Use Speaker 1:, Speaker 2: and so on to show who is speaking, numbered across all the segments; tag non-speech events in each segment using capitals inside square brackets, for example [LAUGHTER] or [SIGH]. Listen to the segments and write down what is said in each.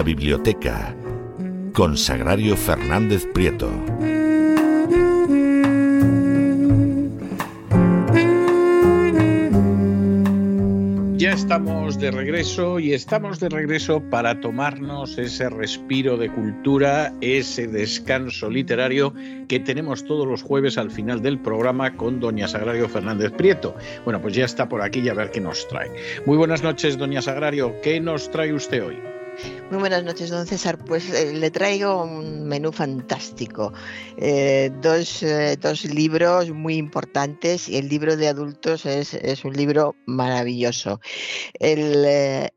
Speaker 1: Biblioteca con Sagrario Fernández Prieto.
Speaker 2: Ya estamos de regreso y estamos de regreso para tomarnos ese respiro de cultura, ese descanso literario que tenemos todos los jueves al final del programa con doña Sagrario Fernández Prieto. Bueno, pues ya está por aquí y a ver qué nos trae. Muy buenas noches, doña Sagrario. ¿Qué nos trae usted hoy?
Speaker 3: Muy buenas noches, don César. Pues eh, le traigo un menú fantástico. Eh, dos, eh, dos, libros muy importantes y el libro de adultos es, es un libro maravilloso. El,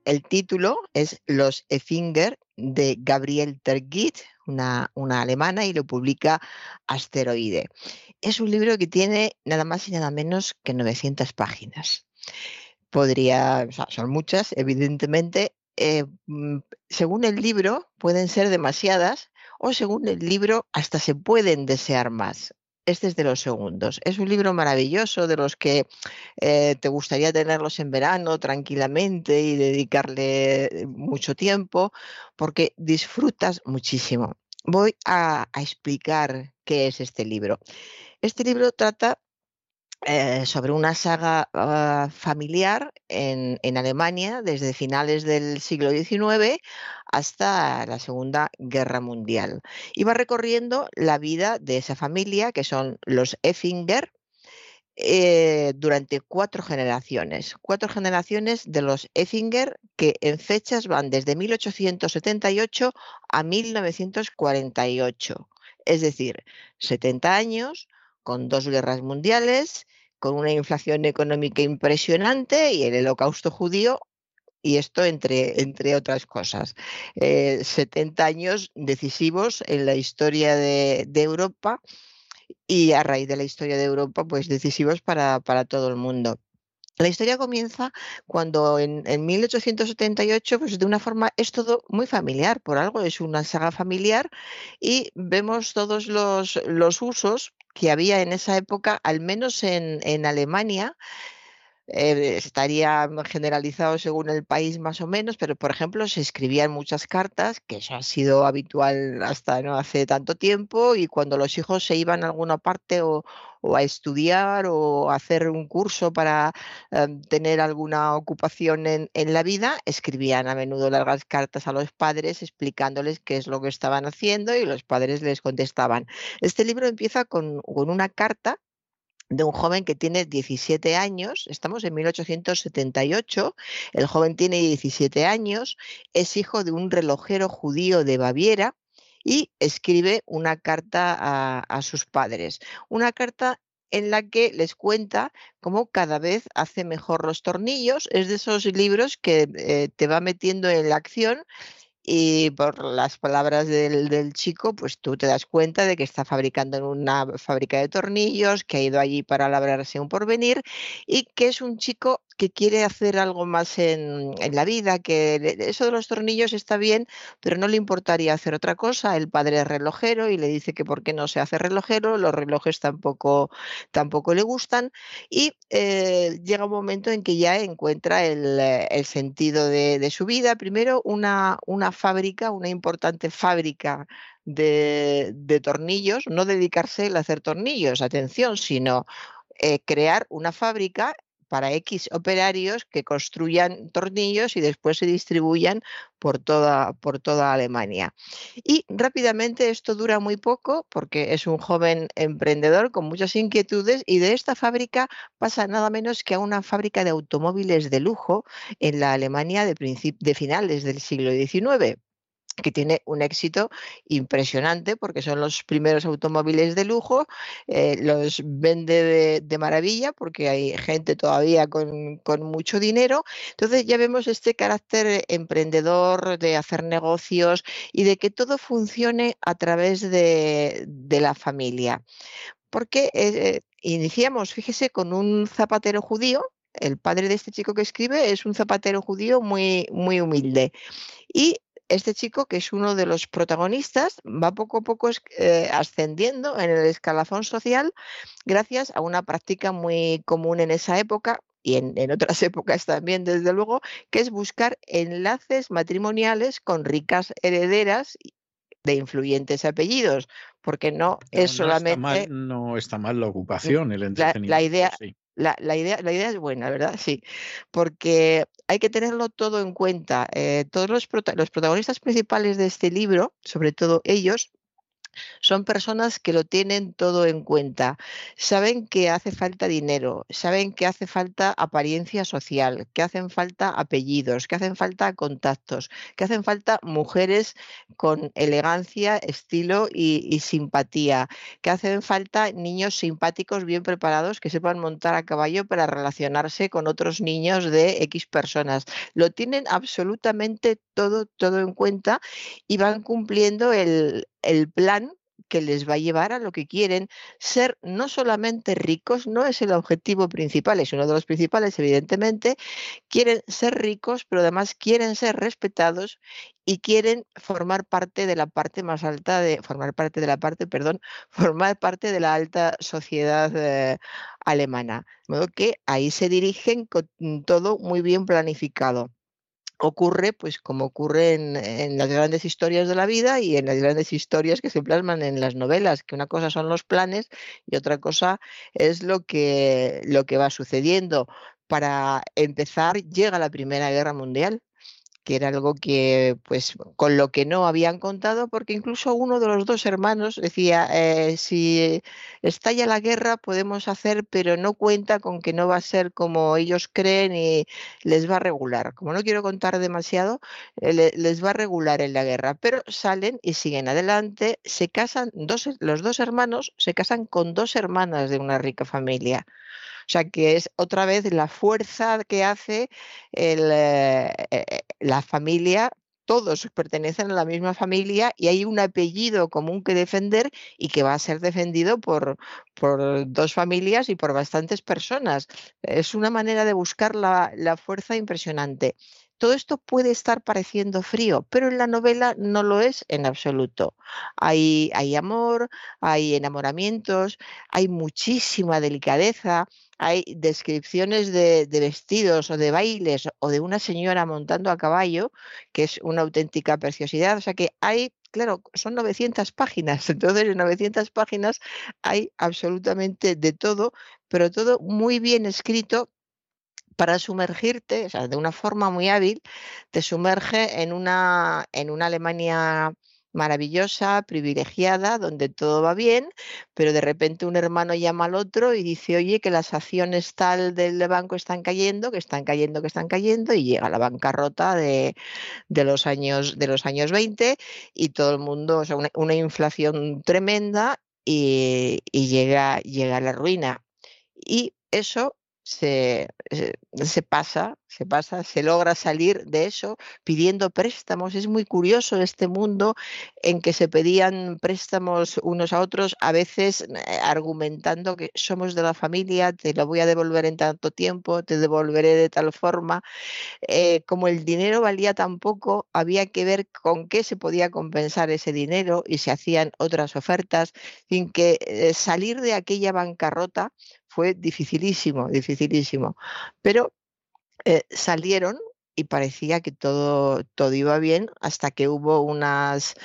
Speaker 3: el, título es Los Effinger de Gabriel Tergit, una, una alemana, y lo publica Asteroide. Es un libro que tiene nada más y nada menos que 900 páginas podría, o sea, son muchas, evidentemente, eh, mm, según el libro, pueden ser demasiadas o según el libro hasta se pueden desear más. Este es de los segundos. Es un libro maravilloso de los que eh, te gustaría tenerlos en verano tranquilamente y dedicarle eh, mucho tiempo porque disfrutas muchísimo. Voy a, a explicar qué es este libro. Este libro trata eh, sobre una saga ah, familiar en, Alemania desde finales del siglo XIX hasta la Segunda Guerra Mundial. Y va recorriendo la vida de esa familia, que son los Effinger, eh, durante cuatro generaciones. Cuatro generaciones de los Effinger que en fechas van desde 1878 a 1948. Es decir, 70 años con dos guerras mundiales, con una inflación económica impresionante y el holocausto judío y esto entre, entre otras cosas. 70 eh, años decisivos en la historia de, Europa y a raíz de la historia de Europa, pues decisivos para, para todo el mundo. La historia comienza cuando en, 1878, pues de una forma es todo muy familiar, por algo es una saga familiar y vemos todos los, los usos que había en esa época, al menos en, en Alemania, eh, estaría generalizado según el país más o menos, pero por ejemplo se escribían muchas cartas, que eso ha sido habitual hasta no hace tanto tiempo, y cuando los hijos se iban a alguna parte o, a estudiar o hacer un curso para em, tener alguna ocupación en, la vida, escribían a menudo largas cartas a los padres explicándoles qué es lo que estaban haciendo y los padres les contestaban. Este libro empieza con, con una carta de un joven que tiene 17 años, estamos en 1878, el joven tiene 17 años, es hijo de un relojero judío de Baviera y escribe una carta a, sus padres, una carta en la que les cuenta cómo cada vez hace mejor los tornillos, es de esos libros que eh, te va metiendo en la acción y por las palabras del, chico, pues tú te das cuenta de que está fabricando en una fábrica de tornillos, que ha ido allí para labrarse un porvenir y que es un chico que quiere hacer algo más en, la vida, que eso de los tornillos está bien, pero no le importaría hacer otra cosa. El padre es relojero y le dice que por qué no se hace relojero, los relojes tampoco, tampoco le gustan y eh, llega un momento en que ya encuentra el, sentido de, su vida. Primero, una, una fábrica, una importante fábrica de, de, tornillos, no dedicarse a hacer tornillos, atención, sino eh, crear una fábrica para X operarios que construyan tornillos y después se distribuyan por toda, por toda Alemania. Y rápidamente esto dura muy poco porque es un joven emprendedor con muchas inquietudes y de esta fábrica pasa nada menos que a una fábrica de automóviles de lujo en la Alemania de, de finales del siglo XIX que tiene un éxito impresionante porque son los primeros automóviles de lujo, eh, los vende de, maravilla porque hay gente todavía con, mucho dinero. Entonces ya vemos este carácter emprendedor de hacer negocios y de que todo funcione a través de, la familia. Porque eh, iniciamos, fíjese, con un zapatero judío, el padre de este chico que escribe es un zapatero judío muy, muy humilde. Y este chico, que es uno de los protagonistas, va poco a poco eh, ascendiendo en el escalafón social gracias a una práctica muy común en esa época y en, otras [LAUGHS] épocas también, desde luego, que es buscar enlaces matrimoniales con ricas herederas de influyentes apellidos, porque no es solamente...
Speaker 2: no está mal la ocupación, el entretenimiento.
Speaker 3: La, idea, la, idea, la idea es buena, ¿verdad? [LAUGHS] Sí, porque hay que tenerlo todo en cuenta. Eh, todos los, los protagonistas principales de este libro, sobre todo ellos, son personas que lo tienen todo en cuenta. Saben que hace falta dinero, saben que hace falta apariencia social, que hacen falta apellidos, que hacen falta contactos, que hacen falta mujeres con elegancia, estilo y, simpatía, que hacen falta niños simpáticos, bien preparados, que sepan montar a caballo para relacionarse con otros niños de X personas. Lo tienen absolutamente todo, todo en cuenta y van cumpliendo el, el plan que les va a llevar a lo que quieren. Ser no solamente ricos, no es el objetivo principal, es uno de los principales, evidentemente. Quieren ser ricos, pero además quieren ser respetados y quieren formar parte de la parte más alta de, formar parte de la parte, perdón, [LAUGHS] formar parte de la alta sociedad eh, alemana. De modo que ahí se dirigen con todo muy bien planificado ocurre pues como ocurre en, las grandes historias de la vida y en las grandes historias que se plasman en las novelas, que una cosa son los planes y otra cosa es lo que, lo que va sucediendo. Para empezar, llega la Primera Guerra Mundial que era algo que, pues, con lo que no habían contado, porque incluso uno de los dos hermanos decía, eh, si estalla la guerra podemos hacer, pero no cuenta con que no va a ser como ellos creen y les va a regular. Como no quiero contar demasiado, eh, les va a regular en la guerra, pero salen y siguen adelante, se casan, dos, los dos hermanos se casan con dos hermanas de una rica familia. Sea que es otra vez la fuerza que hace eh, eh, la familia todos pertenecen a la misma familia y hay un apellido común que defender y que va a ser defendido por, por dos familias y por bastantes personas. Es una manera de buscar la, la fuerza impresionante. Todo esto puede estar pareciendo frío, pero en la novela no lo es en absoluto. Hay, hay amor, hay enamoramientos, hay muchísima delicadeza, hay descripciones de, vestidos o de bailes o de una señora montando a caballo, que es una auténtica preciosidad. O sea que hay, claro, son 900 páginas, [LAUGHS] entonces en 900 páginas hay absolutamente de todo, pero todo muy bien escrito para sumergirte, o sea, de una forma muy hábil, te sumerge en una, en una Alemania maravillosa, privilegiada, donde todo va bien, pero de repente un hermano llama al otro y dice, oye, que las acciones tal del banco están cayendo, que están cayendo, que están cayendo, y llega la bancarrota de, los, años, de los años 20 y todo el mundo, o sea, una, inflación tremenda y, llega, llega la ruina. Y eso se, se, pasa, se pasa, se logra salir de eso pidiendo préstamos. Es muy curioso este mundo en que se pedían préstamos unos a otros, a veces eh, argumentando que somos de la familia, te lo voy a devolver en tanto tiempo, te devolveré de tal forma. Eh, como el dinero valía tan poco, había que ver con qué se podía compensar ese dinero y se hacían otras ofertas, sin que eh, salir de aquella bancarrota fue dificilísimo, dificilísimo. Pero eh, salieron y parecía que todo, todo iba bien hasta que hubo unas,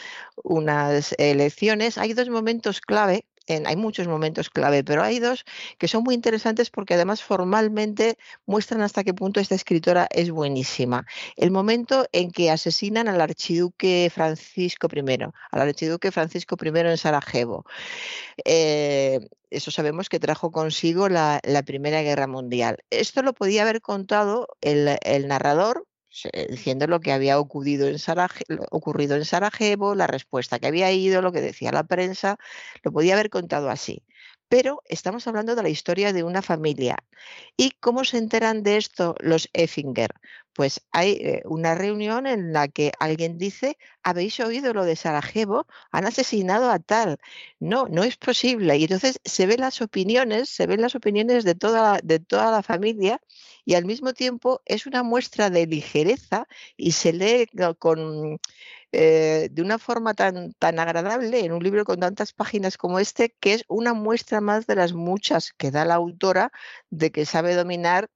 Speaker 3: unas elecciones. Hay dos momentos clave hay muchos momentos clave, pero hay dos que son muy interesantes porque además formalmente muestran hasta qué punto esta escritora es buenísima. El momento en que asesinan al archiduque Francisco I, al archiduque Francisco I en Sarajevo. Eh, eso sabemos que trajo consigo la, Primera Guerra Mundial. Esto lo podía haber contado el narrador diciendo lo que había ocurrido en, Sarajevo, ocurrido en Sarajevo, la respuesta que había ido, lo que decía la prensa, lo podía haber contado así. Pero estamos hablando de la historia de una familia. ¿Y cómo se enteran de esto los Effinger? Pues hay eh, una reunión en la que alguien dice, ¿habéis oído lo de Sarajevo? Han asesinado a tal. No, no es posible. Y entonces se ven las opiniones, se ven las opiniones de toda, de toda la familia y al mismo tiempo es una muestra de ligereza y se lee con eh, de una forma tan, tan agradable en un libro con tantas páginas como este, que es una muestra más de las muchas que da la autora de que sabe dominar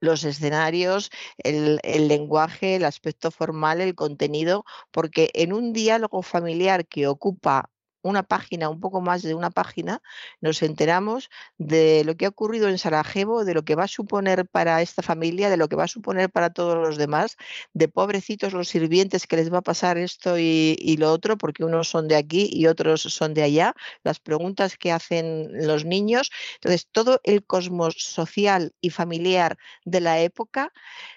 Speaker 3: los escenarios, el, el, lenguaje, el aspecto formal, el contenido, porque en un diálogo familiar que ocupa una página, un poco más de una página, nos enteramos de lo que ha ocurrido en Sarajevo, de lo que va a suponer para esta familia, de lo que va a suponer para todos los demás, de pobrecitos los sirvientes que les va a pasar esto y, lo otro, porque unos son de aquí y otros son de allá, las preguntas que hacen los niños. Entonces, todo el cosmos social y familiar de la época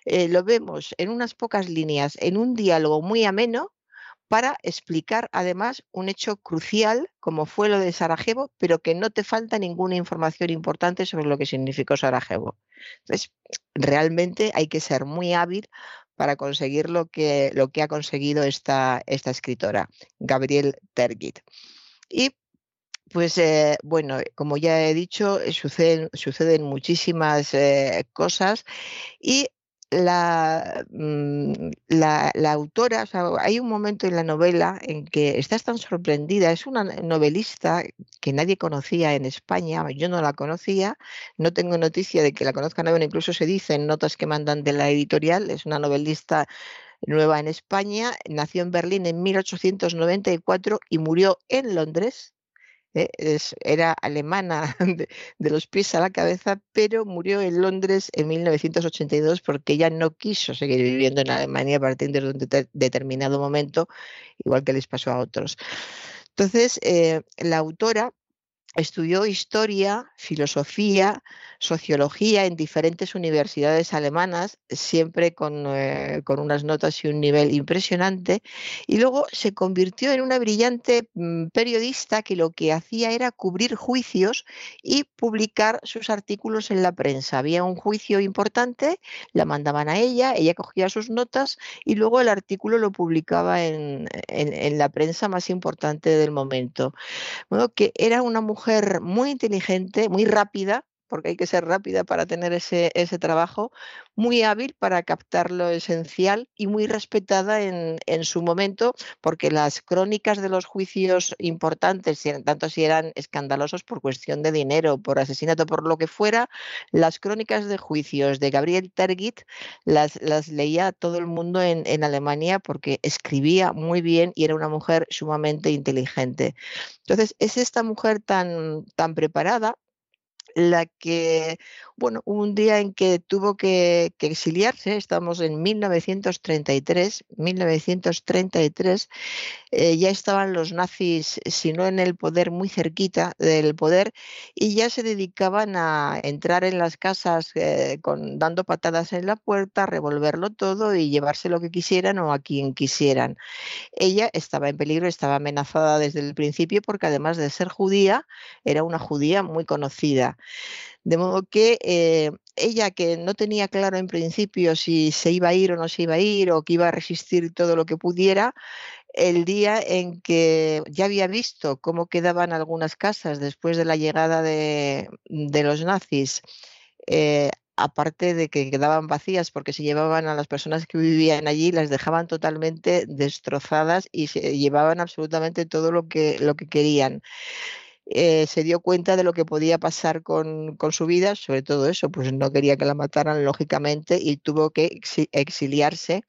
Speaker 3: eh, lo vemos en unas pocas líneas, en un diálogo muy ameno, para explicar además un hecho crucial como fue lo de Sarajevo, pero que no te falta ninguna información importante sobre lo que significó Sarajevo. Entonces, realmente hay que ser muy hábil para conseguir lo que, lo que ha conseguido esta, esta escritora, Gabriel Tergit. Y pues eh, bueno, como ya he dicho, suceden, suceden muchísimas eh, cosas y Mm, la, la, autora, hay un momento en la novela en que estás tan sorprendida, es una novelista que nadie conocía en España, yo no la conocía, no tengo noticia de que la conozcan, incluso se dice en notas que mandan de la editorial, es una novelista nueva en España, nació en Berlín en 1894 y murió en Londres eh, era alemana [LAUGHS] de, los pies a la cabeza, pero murió en Londres en 1982 porque ella no quiso seguir viviendo en Alemania a partir de un determinado momento, igual que les pasó a otros. Entonces, eh, la autora Estudió historia, filosofía, sociología en diferentes universidades alemanas, siempre con, eh, con, unas notas y un nivel impresionante, y luego se convirtió en una brillante mm, periodista que lo que hacía era cubrir juicios y publicar sus artículos en la prensa. Había un juicio importante, la mandaban a ella, ella cogía sus notas y luego el artículo lo publicaba en, en, la prensa más importante del momento. Bueno, que era una mujer muy inteligente, muy rápida, porque hay que ser rápida para tener ese, ese trabajo, muy hábil para captar lo esencial y muy respetada en, en, su momento, porque las crónicas de los juicios importantes, tanto si eran escandalosos por cuestión de dinero, por asesinato, por lo que fuera, las crónicas de juicios de Gabriel Tergit las, las leía todo el mundo en, en Alemania porque escribía muy bien y era una mujer sumamente inteligente. Entonces, es esta mujer tan, tan preparada la que, bueno, un día en que tuvo que, exiliarse, estamos en 1933, 1933, eh, ya estaban los nazis, si no en el poder, muy cerquita del poder, y ya se dedicaban a entrar en las casas eh, con, dando patadas en la puerta, revolverlo todo y llevarse lo que quisieran o a quien quisieran. Ella estaba en peligro, estaba amenazada desde el principio porque además de ser judía, era una judía muy conocida. De modo que eh, ella, que no tenía claro en principio si se iba a ir o no se iba a ir, o que iba a resistir todo lo que pudiera, el día en que ya había visto cómo quedaban algunas casas después de la llegada de, de los nazis, eh, aparte de que quedaban vacías porque se llevaban a las personas que vivían allí, las dejaban totalmente destrozadas y se llevaban absolutamente todo lo que, lo que querían. Eh, se dio cuenta de lo que podía pasar con, con, su vida, sobre todo eso, pues no quería que la mataran, lógicamente, y tuvo que exiliarse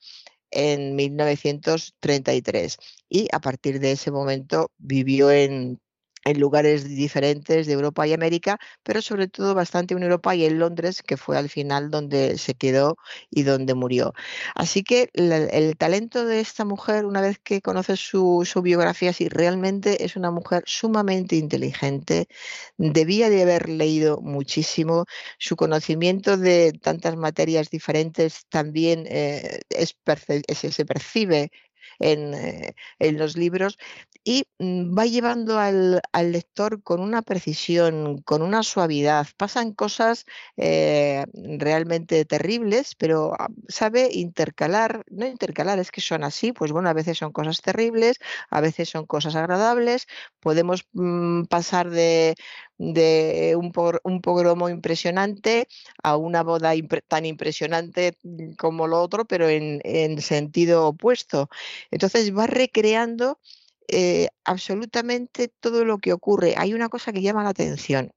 Speaker 3: en 1933. Y a partir de ese momento vivió en en lugares diferentes de Europa y América, pero sobre todo bastante en Europa y en Londres, que fue al final donde se quedó y donde murió. Así que el, talento de esta mujer, una vez que conoces su, biografía, sí, realmente es una mujer sumamente inteligente, debía de haber leído muchísimo, su conocimiento de tantas materias diferentes también eh, es, se percibe en, eh, en los libros y mm, va llevando al, al, lector con una precisión, con una suavidad. Pasan cosas eh, realmente terribles, pero ah, sabe intercalar, no intercalar, es que son así, pues bueno, a veces son cosas terribles, a veces son cosas agradables, podemos mmm, pasar de de un, un pogromo impresionante a una boda tan impresionante mm, como lo otro, pero en, en sentido opuesto. Entonces va recreando eh, absolutamente todo lo que ocurre. Hay una cosa que llama la atención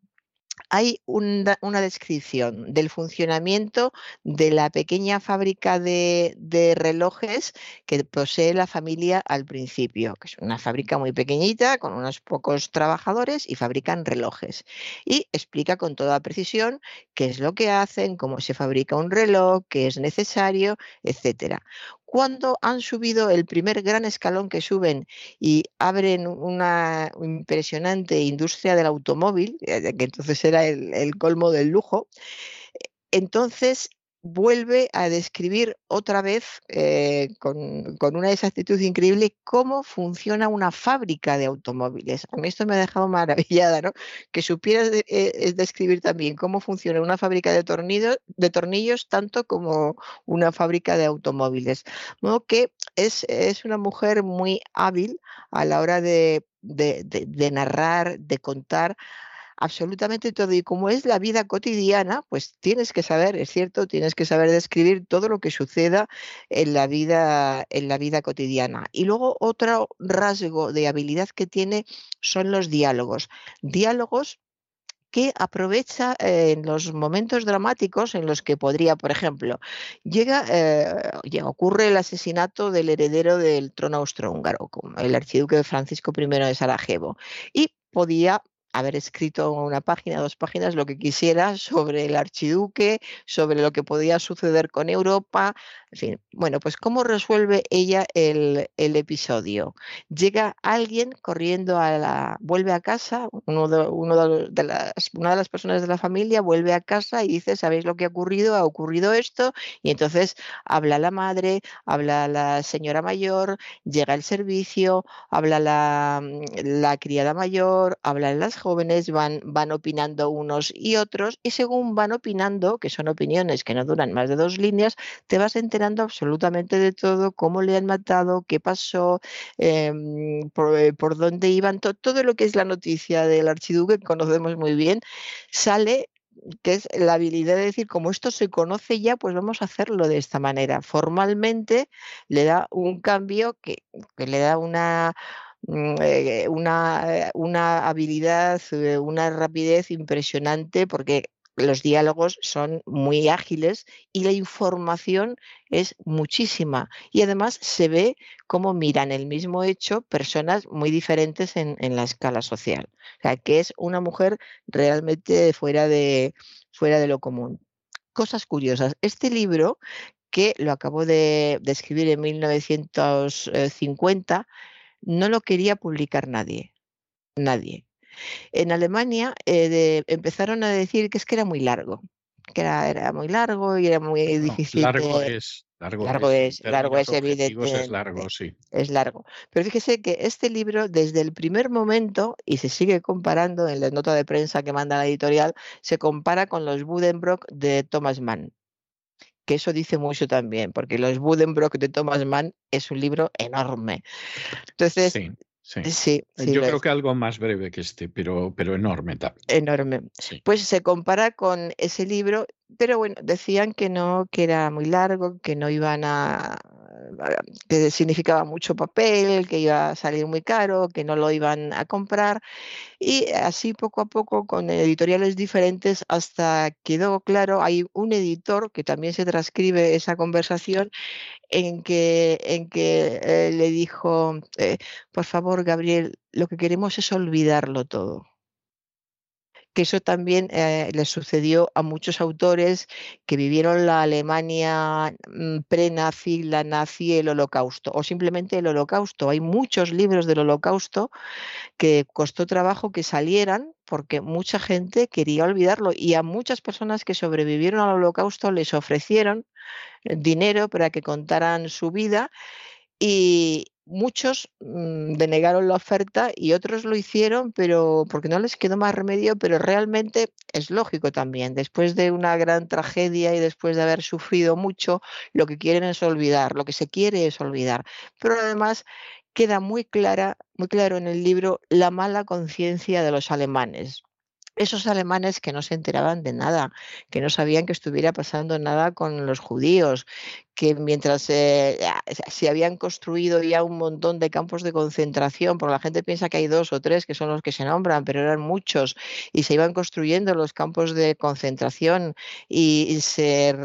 Speaker 3: hay una, descripción del funcionamiento de la pequeña fábrica de, de, relojes que posee la familia al principio, que es una fábrica muy pequeñita, con unos pocos trabajadores y fabrican relojes. Y explica con toda precisión qué es lo que hacen, cómo se fabrica un reloj, qué es necesario, etcétera cuando han subido el primer gran escalón que suben y abren una impresionante industria del automóvil, eh, que entonces era el, el colmo del lujo, entonces vuelve a describir otra vez eh, con, con, una exactitud increíble cómo funciona una fábrica de automóviles. A mí esto me ha dejado maravillada, ¿no? Que supieras de, eh, describir también cómo funciona una fábrica de tornillos, de tornillos tanto como una fábrica de automóviles. ¿no? Que es, es una mujer muy hábil a la hora de, de, de narrar, de contar absolutamente todo. Y como es la vida cotidiana, pues tienes que saber, es cierto, tienes que saber describir todo lo que suceda en la vida, en la vida cotidiana. Y luego otro rasgo de habilidad que tiene son los diálogos. Diálogos que aprovecha en los momentos dramáticos en los que podría, por ejemplo, llega, eh, ocurre el asesinato del heredero del trono austrohúngaro, el archiduque Francisco I de Sarajevo, y podía haber escrito una página, dos páginas, lo que quisiera sobre el archiduque, sobre lo que podía suceder con Europa, En fin, bueno, pues ¿cómo resuelve ella el, episodio? Llega alguien corriendo a la, vuelve a casa, uno uno de las, una de las personas de la familia vuelve a casa y dice, ¿sabéis lo que ha ocurrido? Ha ocurrido esto. Y entonces habla la madre, habla la señora mayor, llega el servicio, habla la, la criada mayor, hablan las jóvenes, van, van opinando unos y otros, y según van opinando, que son opiniones que no duran más de dos líneas, te vas enterando absolutamente de todo, cómo le han matado, qué pasó, em, eh, por, dónde iban, todo lo que es la noticia del archiduque, que conocemos muy bien, sale que es la habilidad de decir, como esto se conoce ya, pues vamos a hacerlo de esta manera. Formalmente le da un cambio que, que le da una, mm, eh, una, una habilidad, eh, una rapidez impresionante, porque los diálogos son muy ágiles y la información es muchísima. Y además se ve cómo miran el mismo hecho personas muy diferentes en, la escala social. O sea, que es una mujer realmente fuera de, fuera de lo común. Cosas curiosas. Este libro, que lo acabo de, de escribir en 1950, no lo quería publicar nadie. Nadie en Alemania eh, empezaron a decir que es que era muy largo, que era, era muy largo y era muy difícil.
Speaker 2: largo es.
Speaker 3: Largo, es, largo es evidente.
Speaker 2: Es largo, sí.
Speaker 3: Es largo. Pero fíjese que este libro, desde el primer momento, y se sigue comparando en la nota de prensa que manda la editorial, se compara con los Budenbrock de Thomas Mann que eso dice mucho también, porque los Budenbrock de Thomas Mann es un libro enorme. Entonces,
Speaker 2: Sí. Yo creo que algo más breve que este, pero, pero enorme también.
Speaker 3: Enorme. Pues se compara con ese libro, pero bueno, decían que no, que era muy largo, que no iban a, que significaba mucho papel, que iba a salir muy caro, que no lo iban a comprar. Y así poco a poco, con editoriales diferentes, hasta quedó claro, hay un editor que también se transcribe esa conversación en que, en que eh, le dijo, eh, por favor, Gabriel, lo que queremos es olvidarlo todo que eso también eh, le sucedió a muchos autores que vivieron la Alemania mm, pre-nazi, la nazi, el holocausto, o simplemente el holocausto. Hay muchos libros del holocausto que costó trabajo que salieran porque mucha gente quería olvidarlo y a muchas personas que sobrevivieron al holocausto les ofrecieron dinero para que contaran su vida y, muchos mm, denegaron la oferta y otros lo hicieron, pero porque no les quedó más remedio, pero realmente es lógico también. Después de una gran tragedia y después de haber sufrido mucho, lo que quieren es olvidar, lo que se quiere es olvidar. Pero además queda muy clara, muy claro en el libro la mala conciencia de los alemanes esos alemanes que no se enteraban de nada, que no sabían que estuviera pasando nada con los judíos, que mientras eh, se habían construido ya un montón de campos de concentración, porque la gente piensa que hay dos o tres que son los que se nombran, pero eran muchos, y se iban construyendo los campos de concentración y, se eh,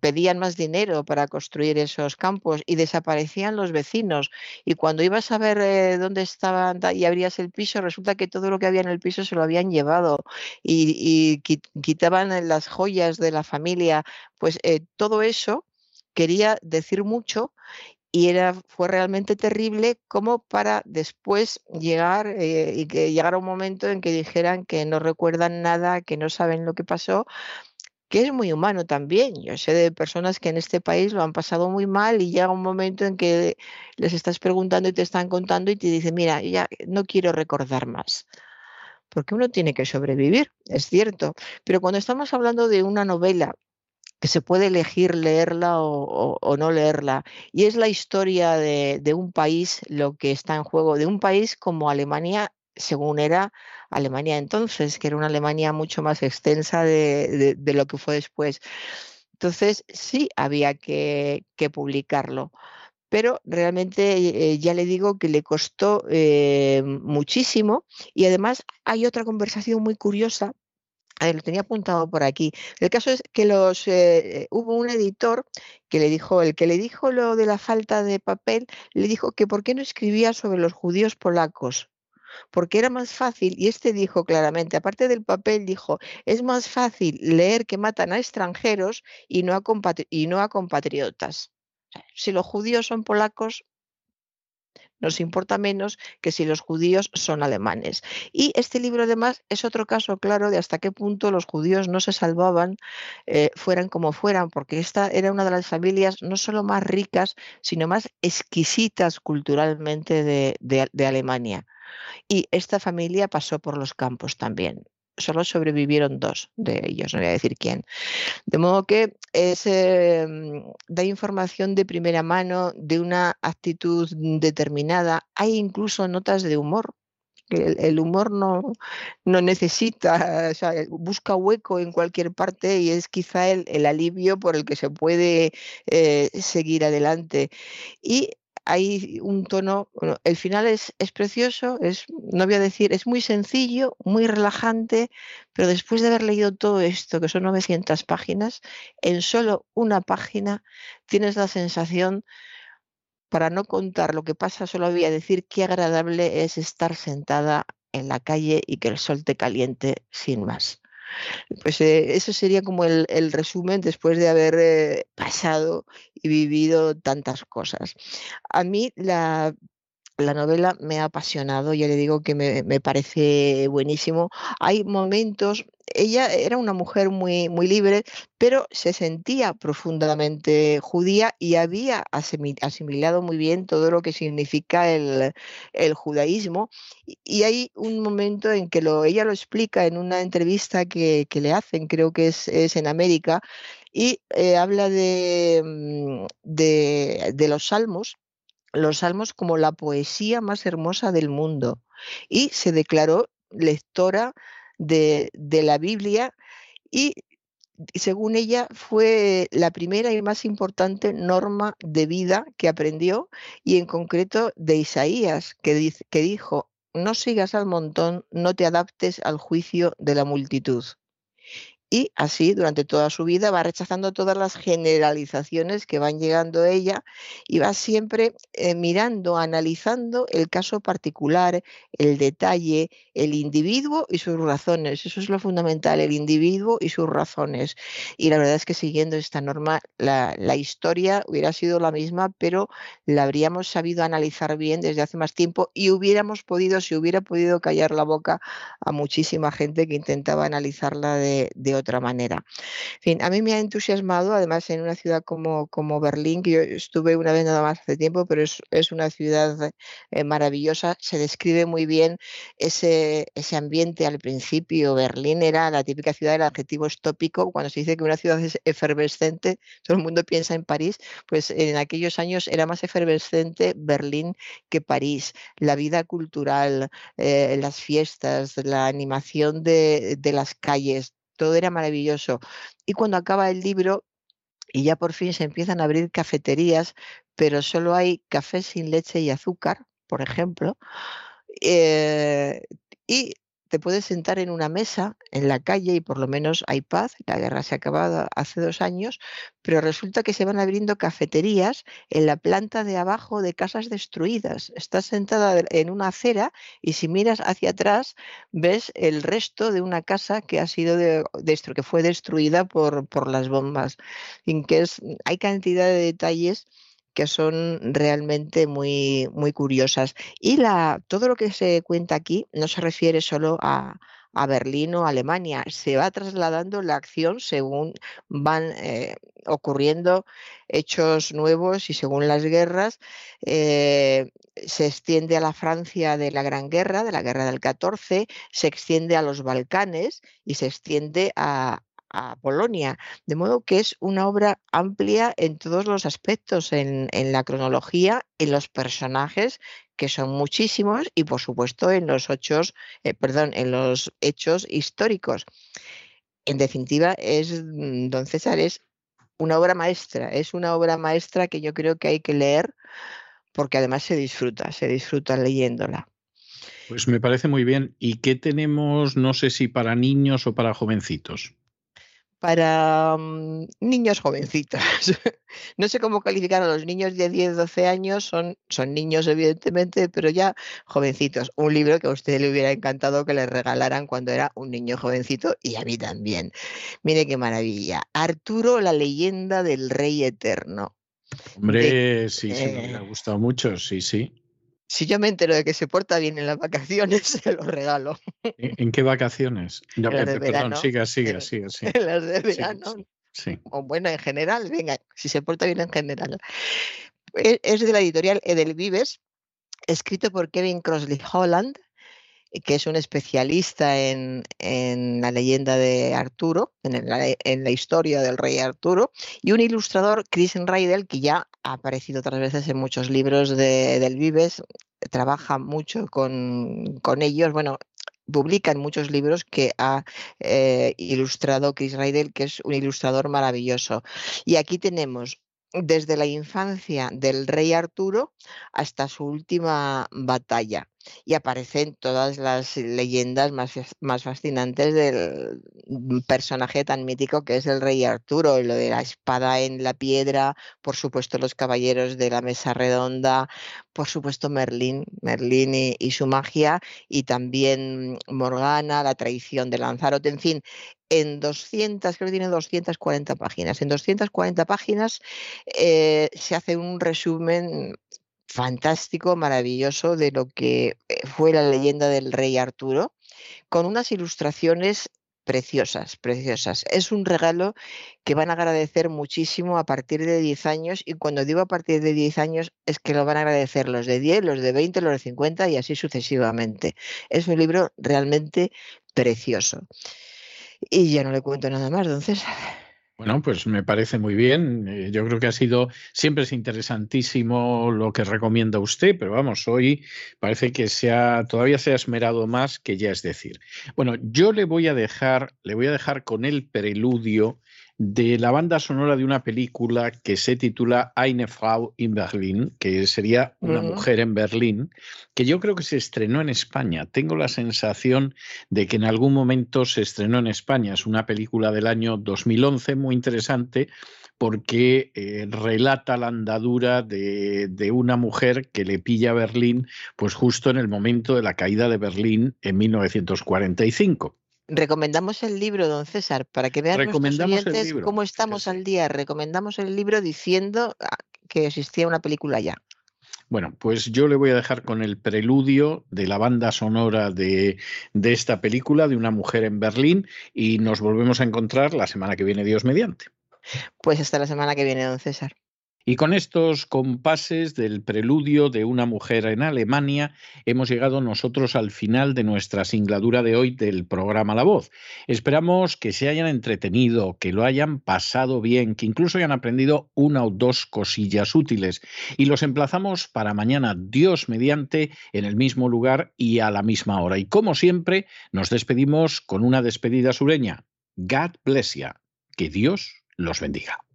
Speaker 3: pedían más dinero para construir esos campos y desaparecían los vecinos. Y cuando ibas a ver eh, dónde estaban y abrías el piso, resulta que todo lo que había en el piso se lo habían llevado y, quitaban las joyas de la familia. Pues todo eso quería decir mucho y era, fue realmente terrible como para después llegar eh, y que llegara un momento en que dijeran que no recuerdan nada, que no saben lo que pasó, que es muy humano también. Yo sé de personas que en este país lo han pasado muy mal y llega un momento en que les estás preguntando y te están contando y te dicen, mira, ya no quiero recordar más. Porque uno tiene que sobrevivir, es cierto. Pero cuando estamos hablando de una novela que se puede elegir leerla o, no leerla. Y es la historia de, un país lo que está en juego, de un país como Alemania, según era Alemania entonces, que era una Alemania mucho más extensa de, lo que fue después. Entonces, sí había que, publicarlo pero realmente eh, ya le digo que le costó eh, muchísimo y además hay otra conversación muy curiosa lo tenía apuntado por aquí. El caso es que los eh, hubo un editor que le dijo, el que le dijo lo de la falta de papel, le dijo que por qué no escribía sobre los judíos polacos. Porque era más fácil, y este dijo claramente, aparte del papel, dijo, es más fácil leer que matan a extranjeros y no a, y no a compatriotas. Si los judíos son polacos, nos importa menos que si los judíos son alemanes. Y este libro además es otro caso claro de hasta qué punto los judíos no se salvaban, eh, fueran como fueran, porque esta era una de las familias no solo más ricas, sino más exquisitas culturalmente de Alemania. Y esta familia pasó por los campos también solo sobrevivieron dos de ellos, no voy a decir quién. De modo que es, em, da información de primera mano de una actitud determinada. Hay incluso notas de humor. El, el humor no, no necesita, o sea, busca hueco en cualquier parte y es quizá el, el alivio por el que se puede eh, seguir adelante. Y hay un tono, el final es, es, precioso, es, no voy a decir, es muy sencillo, muy relajante, pero después de haber leído todo esto, que son 900 páginas, en solo una página tienes la sensación, para no contar lo que pasa, solo voy a decir qué agradable es estar sentada en la calle y que el sol te caliente sin más. Pues eh, eso sería como el, resumen después de haber eh, pasado y vivido tantas cosas. A mí la la novela me ha apasionado, ya le digo que me, parece buenísimo. Hay momentos, ella era una mujer muy, muy libre, pero se sentía profundamente judía y había asimilado muy bien todo lo que significa el, judaísmo. Y, hay un momento en que lo, ella lo explica en una entrevista que, le hacen, creo que es, en América, y eh, habla mm, de los salmos los salmos como la poesía más hermosa del mundo y se declaró lectora de, la Biblia y según ella fue la primera y más importante norma de vida que aprendió y en concreto de Isaías que, que dijo, no sigas al montón, no te adaptes al juicio de la multitud. Y así, durante toda su vida, va rechazando todas las generalizaciones que van llegando ella y va siempre eh, mirando, analizando el caso particular, el detalle, el individuo y sus razones. Eso es lo fundamental, el individuo y sus razones. Y la verdad es que siguiendo esta norma, la, la historia hubiera sido la misma, pero la habríamos sabido analizar bien desde hace más tiempo y hubiéramos podido, si hubiera podido callar la boca a muchísima gente que intentaba analizarla de, de otra manera. En fin, a mí me ha entusiasmado, además en una ciudad como, como Berlín, que yo estuve una vez nada más hace tiempo, pero es, es una ciudad eh, maravillosa, se describe muy bien ese, ese ambiente al principio. Berlín era la típica ciudad, el adjetivo es tópico, cuando se dice que una ciudad es efervescente, todo el mundo piensa en París, pues en aquellos años era más efervescente Berlín que París. La vida cultural, eh, las fiestas, la animación de, de las calles, todo era maravilloso. Y cuando acaba el libro y ya por fin se empiezan a abrir cafeterías, pero solo hay café sin leche y azúcar, por ejemplo, eh, y te puedes sentar en una mesa en la calle y por lo menos hay paz, la guerra se ha acabado hace dos años, pero resulta que se van abriendo cafeterías en la planta de abajo de casas destruidas. Estás sentada en una acera y si miras hacia atrás ves el resto de una casa que ha sido que fue destruida por, las bombas. Hay cantidad de detalles que son realmente muy, muy curiosas. Y la, todo lo que se cuenta aquí no se refiere solo a, a Berlín o Alemania. Se va trasladando la acción según van eh, ocurriendo hechos nuevos y según las guerras. Eh, se extiende a la Francia de la Gran Guerra, de la Guerra del 14, se extiende a los Balcanes y se extiende a, a Polonia. De modo que es una obra amplia en todos los aspectos, en, la cronología, en los personajes, que son muchísimos, y por supuesto en los hechos, eh, perdón, en los hechos históricos. En definitiva, es, mm, don César, es una obra maestra, es una obra maestra que yo creo que hay que leer porque además se disfruta, se disfruta leyéndola.
Speaker 2: Pues me parece muy bien. ¿Y qué tenemos, no sé si para niños o para jovencitos?
Speaker 3: Para mm, niños jovencitos. [LAUGHS] no sé cómo calificar a los niños de 10, 12 años, son, son niños evidentemente, pero ya jovencitos. Un libro que a usted le hubiera encantado que le regalaran cuando era un niño jovencito y a mí también. Mire qué maravilla. Arturo, la leyenda del rey eterno.
Speaker 2: Hombre, sí, sí, me ha gustado mucho, sí, sí.
Speaker 3: Si yo me entero de que se porta bien en las vacaciones, [LAUGHS] se lo regalo.
Speaker 2: ¿En, qué vacaciones?
Speaker 3: No, las de
Speaker 2: perdón, siga,
Speaker 3: siga, [LAUGHS]
Speaker 2: siga,
Speaker 3: En las de verano. Sí, O bueno, en general, venga, si se porta bien en general. Es de la editorial Edelvives, escrito por Kevin Crossley Holland, que es un especialista en, la leyenda de Arturo, en la, historia del rey Arturo, y un ilustrador, Chris Rydell, que ya ha aparecido otras veces en muchos libros de, del Vives, trabaja mucho con, ellos, bueno, publica en muchos libros que ha eh, ilustrado Chris Rydell, que es un ilustrador maravilloso. Y aquí tenemos desde la infancia del rey Arturo hasta su última batalla y aparecen todas las leyendas más, más fascinantes del mm, personaje tan mítico que es el rey Arturo, lo de la espada en la piedra, por supuesto los caballeros de la mesa redonda, por supuesto Merlín, Merlín y, su magia, y también Morgana, la traición de Lanzarote, en fin, en 200, creo que tiene 240 páginas. En 240 páginas eh, se hace un resumen fantástico, maravilloso de lo que eh, fue la leyenda del rey Arturo, con unas ilustraciones preciosas, preciosas. Es un regalo que van a agradecer muchísimo a partir de 10 años y cuando digo a partir de 10 años es que lo van a agradecer los de 10, los de 20, los de 50 y así sucesivamente. Es un libro realmente precioso. Y ya no le cuento nada más, César.
Speaker 2: Bueno, pues me parece muy bien. Eh, yo creo que ha sido, siempre es interesantísimo lo que recomienda usted, pero vamos, hoy parece que se ha, todavía se ha esmerado más que ya es decir. Bueno, yo le voy a dejar, le voy a dejar con el preludio de la banda sonora de una película que se titula Eine Frau in Berlin, que sería una mujer en Berlín, que yo creo que se estrenó en España. Tengo la sensación de que en algún momento se estrenó en España. Es una película del año 2011 muy interesante porque eh, relata la andadura de, de, una mujer que le pilla a Berlín, pues justo en el momento de la caída de Berlín en 1945.
Speaker 3: Recomendamos el libro, don César, para que vean nuestros oyentes cómo estamos al día. Recomendamos el libro diciendo ah, que existía una película ya.
Speaker 2: Bueno, pues yo le voy a dejar con el preludio de la banda sonora de, de, esta película, de una mujer en Berlín, y nos volvemos a encontrar la semana que viene, Dios mediante.
Speaker 3: Pues hasta la semana que viene, don César.
Speaker 2: Y con estos compases del preludio de una mujer en Alemania, hemos llegado nosotros al final de nuestra singladura de hoy del programa La Voz. Esperamos que se hayan entretenido, que lo hayan pasado bien, que incluso hayan aprendido una o dos cosillas útiles. Y los emplazamos para mañana, Dios mediante, en el mismo lugar y a la misma hora. Y como siempre, nos despedimos con una despedida sureña. God bless you. Que Dios los bendiga.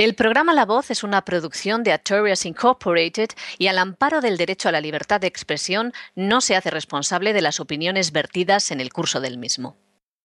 Speaker 4: El programa La Voz es una producción de Artorias Incorporated y al amparo del derecho a la libertad de expresión no se hace responsable de las opiniones vertidas en el curso del mismo.